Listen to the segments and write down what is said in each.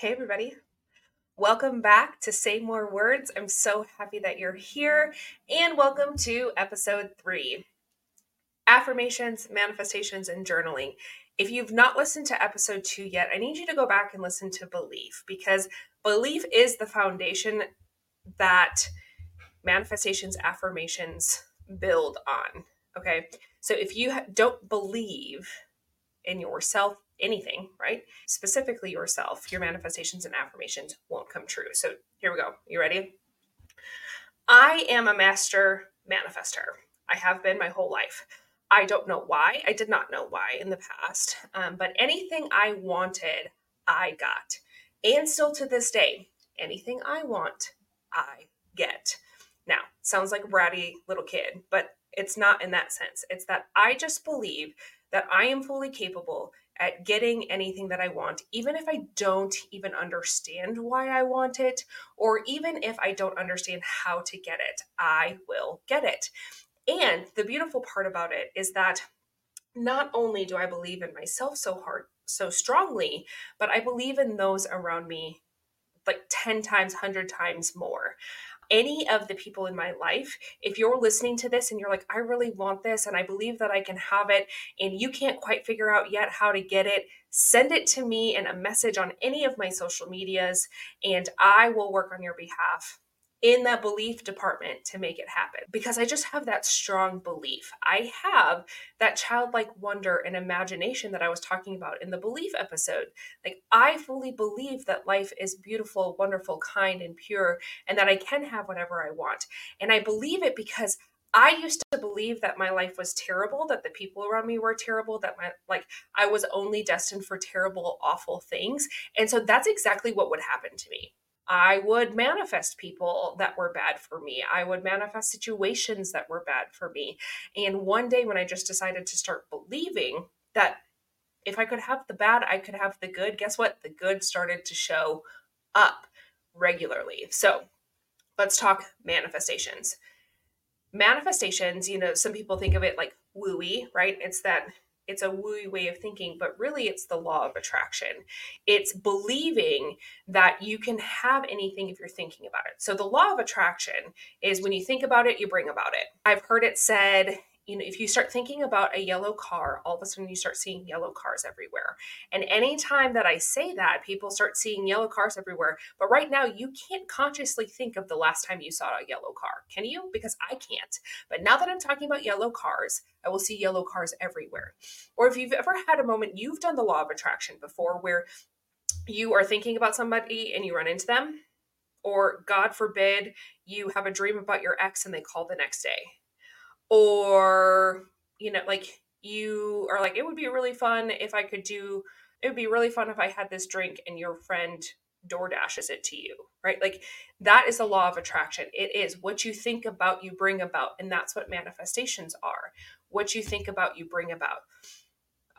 Hey, everybody. Welcome back to Say More Words. I'm so happy that you're here, and welcome to episode three affirmations, manifestations, and journaling. If you've not listened to episode two yet, I need you to go back and listen to belief because belief is the foundation that manifestations, affirmations build on. Okay. So if you don't believe in yourself, anything, right? Specifically yourself, your manifestations and affirmations won't come true. So here we go. You ready? I am a master manifester. I have been my whole life. I don't know why. I did not know why in the past. Um, but anything I wanted, I got. And still to this day, anything I want, I get. Now, sounds like a bratty little kid, but it's not in that sense. It's that I just believe that I am fully capable at getting anything that I want, even if I don't even understand why I want it, or even if I don't understand how to get it, I will get it. And the beautiful part about it is that not only do I believe in myself so hard, so strongly, but I believe in those around me like 10 times, 100 times more any of the people in my life, if you're listening to this and you're like, I really want this and I believe that I can have it, and you can't quite figure out yet how to get it, send it to me in a message on any of my social medias, and I will work on your behalf in that belief department to make it happen because I just have that strong belief. I have that childlike wonder and imagination that I was talking about in the belief episode. Like, I fully believe that life is beautiful, wonderful, kind, and pure, and that I can have whatever I want. And I believe it because I used to believe that my life was terrible, that the people around me were terrible, that my like I was only destined for terrible, awful things. And so that's exactly what would happen to me. I would manifest people that were bad for me. I would manifest situations that were bad for me. And one day when I just decided to start believing that if I could have the bad, I could have the good, guess what? The good started to show up regularly. So let's talk manifestations. Manifestations, you know, some people think of it like wooey, right? It's that it's a wooey way of thinking, but really it's the law of attraction. It's believing that you can have anything if you're thinking about it. So the law of attraction is when you think about it, you bring about it. I've heard it said you know, if you start thinking about a yellow car, all of a sudden you start seeing yellow cars everywhere. And anytime that I say that, people start seeing yellow cars everywhere. But right now, you can't consciously think of the last time you saw a yellow car, can you? Because I can't. But now that I'm talking about yellow cars, I will see yellow cars everywhere. Or if you've ever had a moment, you've done the law of attraction before where you are thinking about somebody and you run into them. Or, God forbid, you have a dream about your ex and they call the next day or you know like you are like it would be really fun if i could do it would be really fun if i had this drink and your friend door dashes it to you right? Like that is the law of attraction. It is. What you think about you bring about and that's what manifestations are. What you think about you bring about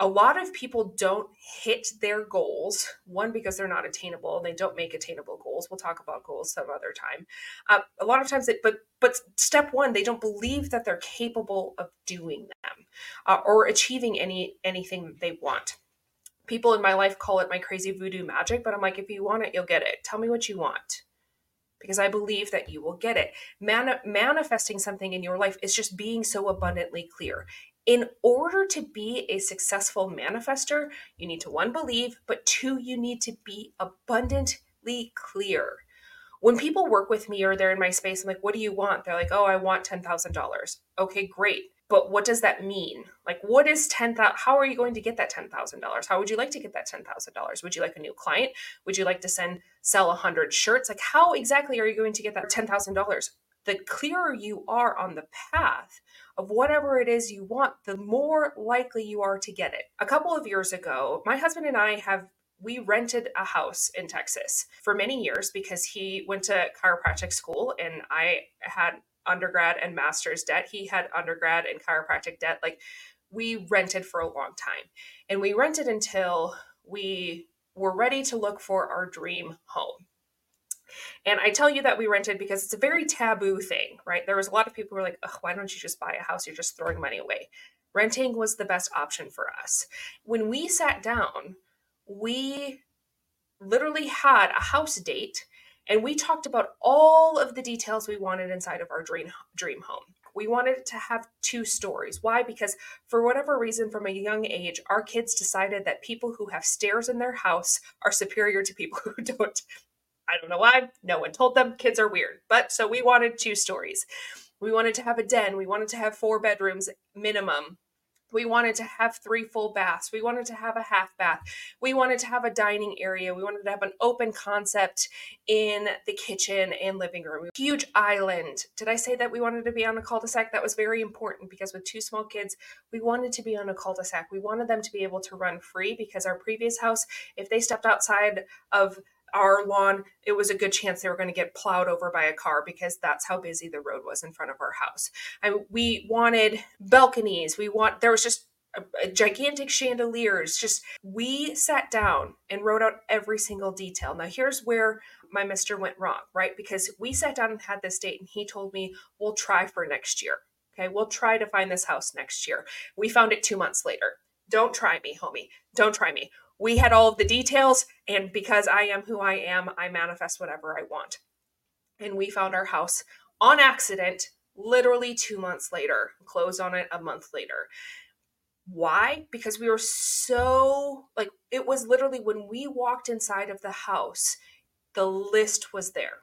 a lot of people don't hit their goals one because they're not attainable they don't make attainable goals we'll talk about goals some other time. Uh, a lot of times it but but step one they don't believe that they're capable of doing them uh, or achieving any anything they want. People in my life call it my crazy voodoo magic but i'm like if you want it you'll get it. Tell me what you want. Because I believe that you will get it. Man- manifesting something in your life is just being so abundantly clear in order to be a successful manifester, you need to one, believe, but two, you need to be abundantly clear. When people work with me or they're in my space, I'm like, what do you want? They're like, oh, I want $10,000. Okay, great. But what does that mean? Like, what is 10,000? How are you going to get that $10,000? How would you like to get that $10,000? Would you like a new client? Would you like to send, sell 100 shirts? Like, how exactly are you going to get that $10,000? The clearer you are on the path, of whatever it is you want, the more likely you are to get it. A couple of years ago, my husband and I have we rented a house in Texas for many years because he went to chiropractic school and I had undergrad and master's debt. He had undergrad and chiropractic debt. Like we rented for a long time. And we rented until we were ready to look for our dream home. And I tell you that we rented because it's a very taboo thing, right? There was a lot of people who were like, why don't you just buy a house? You're just throwing money away. Renting was the best option for us. When we sat down, we literally had a house date and we talked about all of the details we wanted inside of our dream dream home. We wanted to have two stories. Why? Because for whatever reason, from a young age, our kids decided that people who have stairs in their house are superior to people who don't. I don't know why. No one told them. Kids are weird. But so we wanted two stories. We wanted to have a den. We wanted to have four bedrooms minimum. We wanted to have three full baths. We wanted to have a half bath. We wanted to have a dining area. We wanted to have an open concept in the kitchen and living room. Huge island. Did I say that we wanted to be on a cul de sac? That was very important because with two small kids, we wanted to be on a cul de sac. We wanted them to be able to run free because our previous house, if they stepped outside of our lawn, it was a good chance they were going to get plowed over by a car because that's how busy the road was in front of our house. And we wanted balconies. We want there was just a, a gigantic chandeliers. Just we sat down and wrote out every single detail. Now here's where my mister went wrong, right? Because we sat down and had this date and he told me, "We'll try for next year." Okay, we'll try to find this house next year. We found it 2 months later. Don't try me, homie. Don't try me we had all of the details and because i am who i am i manifest whatever i want. And we found our house on accident literally two months later closed on it a month later. Why? Because we were so like it was literally when we walked inside of the house the list was there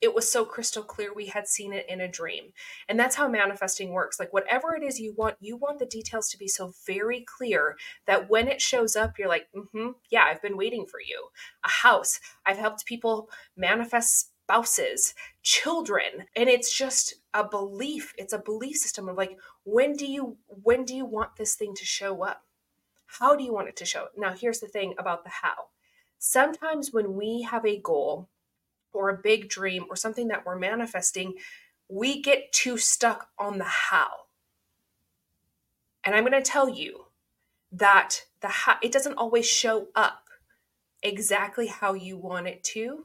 it was so crystal clear we had seen it in a dream. And that's how manifesting works. Like whatever it is you want you want the details to be so very clear that when it shows up you're like mm-hmm yeah i've been waiting for you. A house. I've helped people manifest spouses children. And it's just a belief. It's a belief system of like when do you when do you want this thing to show up? How do you want it to show up? Now here's the thing about the how. Sometimes when we have a goal or a big dream or something that we're manifesting, we get too stuck on the how. And I'm going to tell you that the how, it doesn't always show up exactly how you want it to,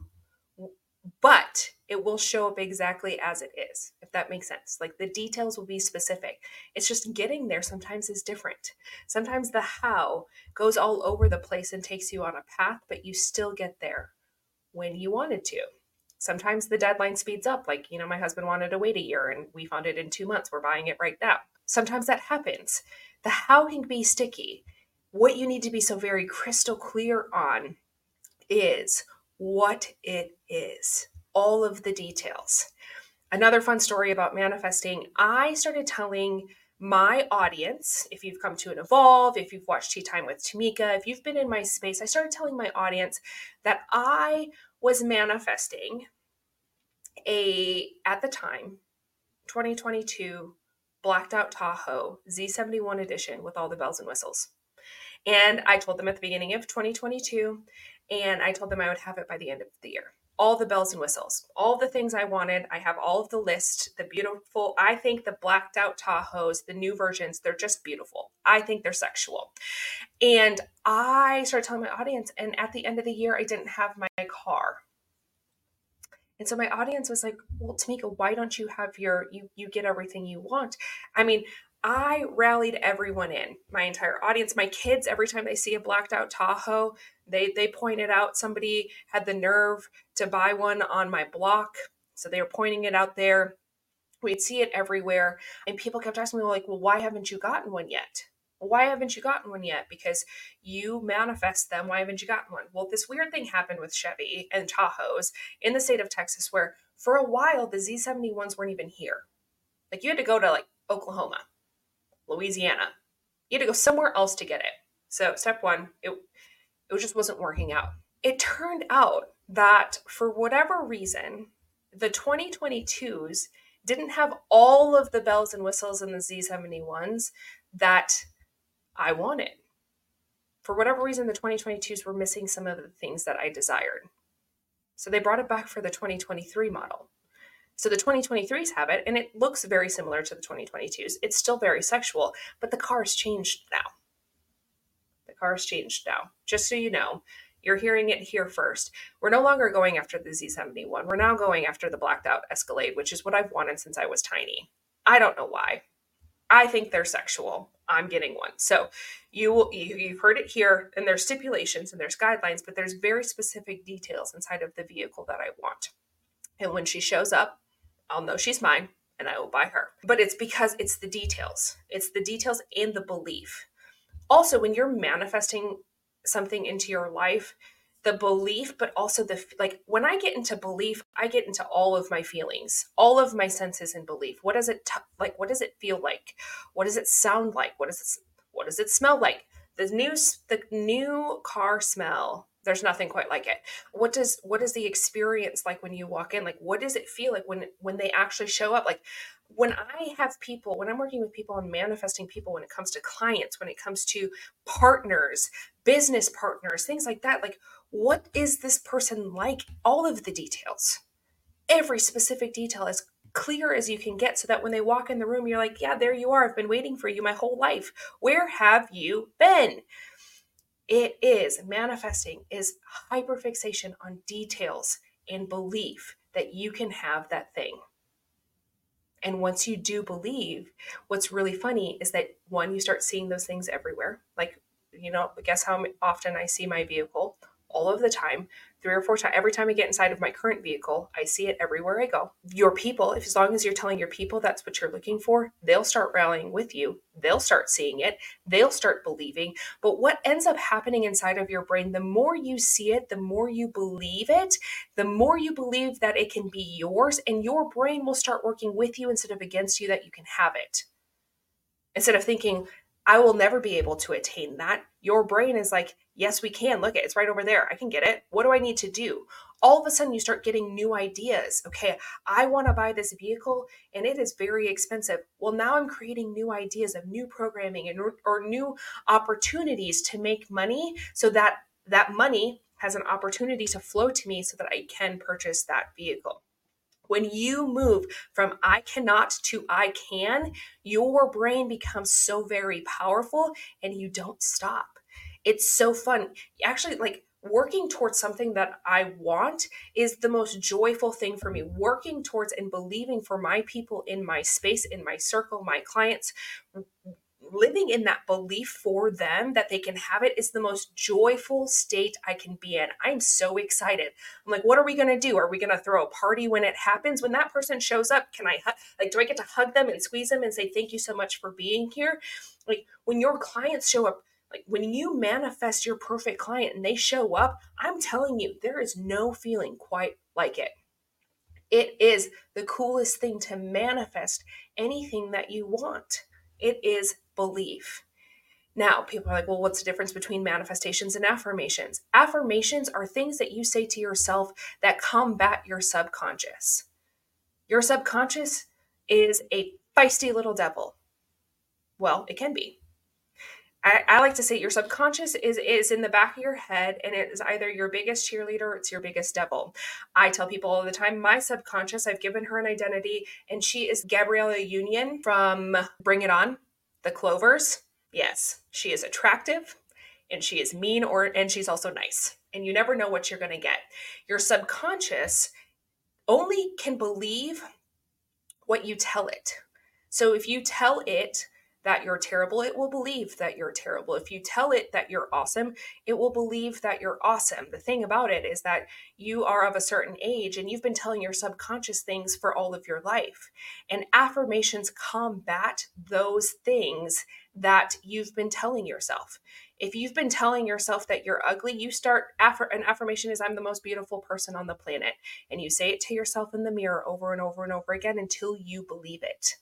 but it will show up exactly as it is, if that makes sense. Like the details will be specific. It's just getting there sometimes is different. Sometimes the how goes all over the place and takes you on a path, but you still get there when you wanted to sometimes the deadline speeds up. Like, you know, my husband wanted to wait a year and we found it in two months. We're buying it right now. Sometimes that happens. The how can be sticky. What you need to be so very crystal clear on is what it is, all of the details. Another fun story about manifesting I started telling my audience, if you've come to an Evolve, if you've watched Tea Time with Tamika, if you've been in my space, I started telling my audience that I was manifesting a at the time 2022 blacked out Tahoe Z71 edition with all the bells and whistles. And I told them at the beginning of 2022 and I told them I would have it by the end of the year. All the bells and whistles, all the things I wanted. I have all of the list, the beautiful. I think the blacked out Tahoes, the new versions, they're just beautiful. I think they're sexual. And I started telling my audience, and at the end of the year, I didn't have my car. And so my audience was like, "Well, Tamika, why don't you have your you you get everything you want?" I mean, I rallied everyone in, my entire audience, my kids. Every time they see a blacked out Tahoe, they they pointed out somebody had the nerve to buy one on my block, so they were pointing it out there. We'd see it everywhere, and people kept asking me like, "Well, why haven't you gotten one yet?" why haven't you gotten one yet? Because you manifest them. Why haven't you gotten one? Well, this weird thing happened with Chevy and Tahoes in the state of Texas where for a while the Z71s weren't even here. Like you had to go to like Oklahoma, Louisiana. You had to go somewhere else to get it. So step one, it it just wasn't working out. It turned out that for whatever reason, the 2022s didn't have all of the bells and whistles in the Z71s that I wanted. For whatever reason, the 2022s were missing some of the things that I desired. So they brought it back for the 2023 model. So the 2023s have it, and it looks very similar to the 2022s. It's still very sexual, but the car's changed now. The car's changed now. Just so you know, you're hearing it here first. We're no longer going after the Z71. We're now going after the blacked out Escalade, which is what I've wanted since I was tiny. I don't know why. I think they're sexual. I'm getting one. So you will you, you've heard it here, and there's stipulations and there's guidelines, but there's very specific details inside of the vehicle that I want. And when she shows up, I'll know she's mine and I will buy her. But it's because it's the details. It's the details and the belief. Also, when you're manifesting something into your life, the belief, but also the like when I get into belief, I get into all of my feelings, all of my senses and belief. What does it t- like? What does it feel like? What does it sound like? What does it what does it smell like? The new the new car smell there's nothing quite like it. What does what is the experience like when you walk in? Like what does it feel like when when they actually show up? Like when i have people when i'm working with people and manifesting people when it comes to clients when it comes to partners business partners things like that like what is this person like? All of the details. Every specific detail as clear as you can get so that when they walk in the room you're like yeah there you are. I've been waiting for you my whole life. Where have you been it is manifesting is hyperfixation on details and belief that you can have that thing. And once you do believe, what's really funny is that one, you start seeing those things everywhere. Like, you know, guess how often I see my vehicle all of the time three or four times every time I get inside of my current vehicle. I see it everywhere I go. Your people, if as long as you're telling your people that's what you're looking for, they'll start rallying with you. They'll start seeing it. They'll start believing. But what ends up happening inside of your brain, the more you see it, the more you believe it, the more you believe that it can be yours, and your brain will start working with you instead of against you that you can have it. Instead of thinking, I will never be able to attain that. Your brain is like, yes, we can. Look, at. it's right over there. I can get it. What do I need to do? All of a sudden, you start getting new ideas. Okay, I want to buy this vehicle and it is very expensive. Well, now I'm creating new ideas of new programming and or new opportunities to make money so that that money has an opportunity to flow to me so that I can purchase that vehicle. When you move from I cannot to I can, your brain becomes so very powerful and you don't stop. It's so fun. Actually, like working towards something that I want is the most joyful thing for me. Working towards and believing for my people in my space, in my circle, my clients, living in that belief for them that they can have it is the most joyful state I can be in. I'm so excited. I'm like, what are we going to do? Are we going to throw a party when it happens? When that person shows up, can I, like, do I get to hug them and squeeze them and say, thank you so much for being here? Like, when your clients show up, like when you manifest your perfect client and they show up, I'm telling you, there is no feeling quite like it. It is the coolest thing to manifest anything that you want. It is belief. Now, people are like, well, what's the difference between manifestations and affirmations? Affirmations are things that you say to yourself that combat your subconscious. Your subconscious is a feisty little devil. Well, it can be. I, I, like to say your subconscious is is in the back of your head and it is either your biggest cheerleader or it's your biggest devil. I tell people all the time, my subconscious, I've given her an identity, and she is Gabriella Union from Bring It On the Clovers, yes, she is attractive and she is mean or and she's also nice. And you never know what you're going to get. Your subconscious only can believe what you tell it. So if you tell it that you're terrible, it will believe that you're terrible. If you tell it that you're awesome, it will believe that you're awesome. The thing about it is that you are of a certain age and you've been telling your subconscious things for all of your life. And affirmations combat those things that you've been telling yourself. If you've been telling yourself that you're ugly, you start an affirmation is I'm the most beautiful person on the planet and you say it to yourself in the mirror over and over and over again until you believe it.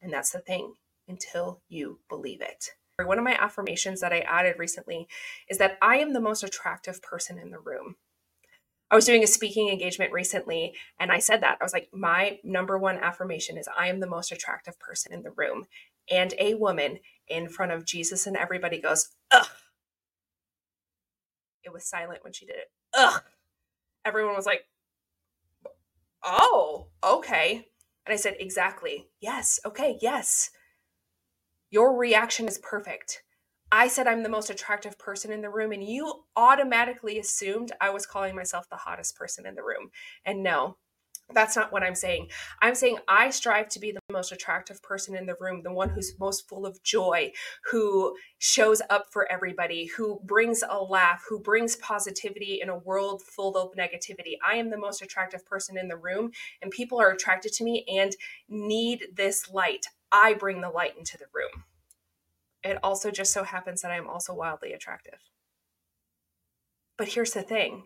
And that's the thing until you believe it. One of my affirmations that I added recently is that I am the most attractive person in the room. I was doing a speaking engagement recently and I said that. I was like, my number one affirmation is I am the most attractive person in the room. And a woman in front of Jesus and everybody goes, ugh. It was silent when she did it. Ugh. Everyone was like, oh, okay. And I said, exactly. Yes. Okay. Yes. Your reaction is perfect. I said I'm the most attractive person in the room, and you automatically assumed I was calling myself the hottest person in the room. And no, That's not what I'm saying. I'm saying I strive to be the most attractive person in the room, the one who's most full of joy, who shows up for everybody, who brings a laugh, who brings positivity in a world full of negativity. I am the most attractive person in the room, and people are attracted to me and need this light. I bring the light into the room. It also just so happens that I'm also wildly attractive. But here's the thing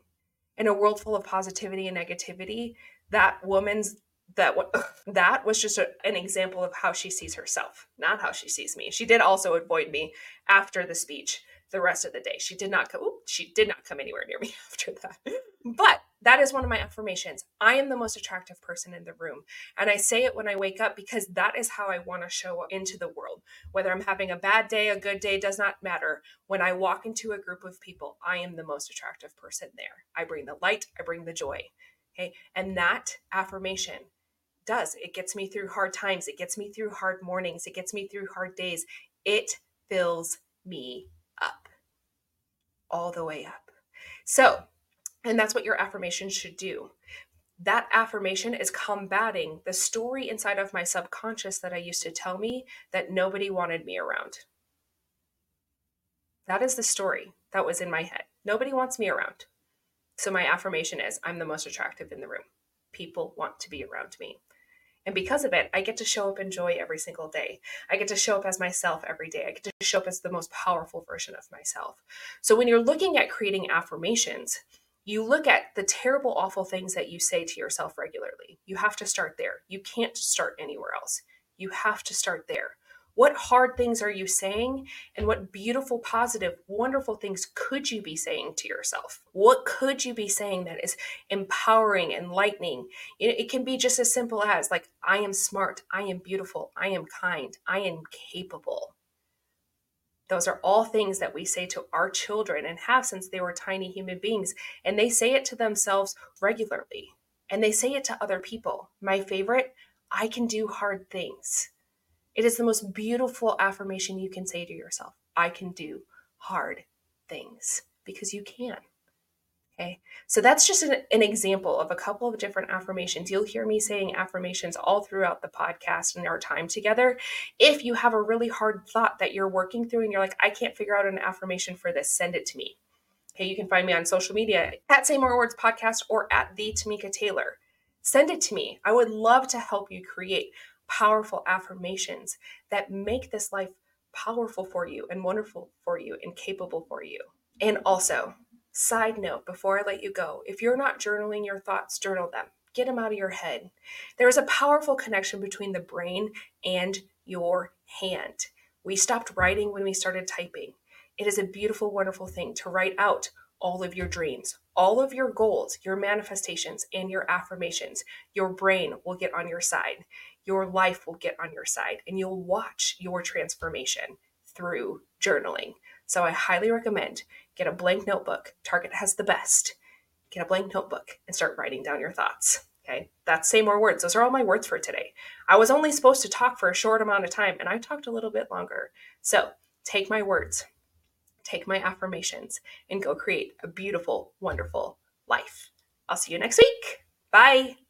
in a world full of positivity and negativity, that woman's that that was just a, an example of how she sees herself, not how she sees me. She did also avoid me after the speech the rest of the day. She did not come. she did not come anywhere near me after that. But that is one of my affirmations. I am the most attractive person in the room, and I say it when I wake up because that is how I want to show into the world. Whether I'm having a bad day, a good day, does not matter. When I walk into a group of people, I am the most attractive person there. I bring the light. I bring the joy. Okay, and that affirmation does it gets me through hard times. It gets me through hard mornings. It gets me through hard days. It fills me all the way up. So, and that's what your affirmation should do. That affirmation is combating the story inside of my subconscious that I used to tell me that nobody wanted me around. That is the story that was in my head. Nobody wants me around. So, my affirmation is I'm the most attractive in the room. People want to be around me. And because of it, I get to show up in joy every single day. I get to show up as myself every day. I get to show up as the most powerful version of myself. So when you're looking at creating affirmations, you look at the terrible, awful things that you say to yourself regularly. You have to start there. You can't start anywhere else. You have to start there. What hard things are you saying? And what beautiful, positive, wonderful things could you be saying to yourself? What could you be saying that is empowering, enlightening? It can be just as simple as, like, I am smart, I am beautiful, I am kind, I am capable. Those are all things that we say to our children and have since they were tiny human beings. And they say it to themselves regularly. And they say it to other people. My favorite, I can do hard things. It is the most beautiful affirmation you can say to yourself. I can do hard things because you can. Okay, so that's just an, an, example of a couple of different affirmations. You'll hear me saying affirmations all throughout the podcast and our time together. If you have a really hard thought that you're working through and you're like, I can't figure out an affirmation for this, send it to me. Okay, you can find me on social media at Say More Words Podcast or at the Tamika Taylor. Send it to me. I would love to help you create powerful affirmations that make this life powerful for you and wonderful for you and capable for you. And also, side note before I let you go, if you're not journaling your thoughts, journal them. Get them out of your head. There is a powerful connection between the brain and your hand. We stopped writing when we started typing. It is a beautiful, wonderful thing to write out all of your dreams, all of your goals, your manifestations, and your affirmations. Your brain will get on your side your life will get on your side and you'll watch your transformation through journaling. So I highly recommend get a blank notebook. Target has the best. Get a blank notebook and start writing down your thoughts. Okay, that's say more words. Those are all my words for today. I was only supposed to talk for a short amount of time and I talked a little bit longer. So take my words, take my affirmations, and go create a beautiful, wonderful life. I'll see you next week. Bye.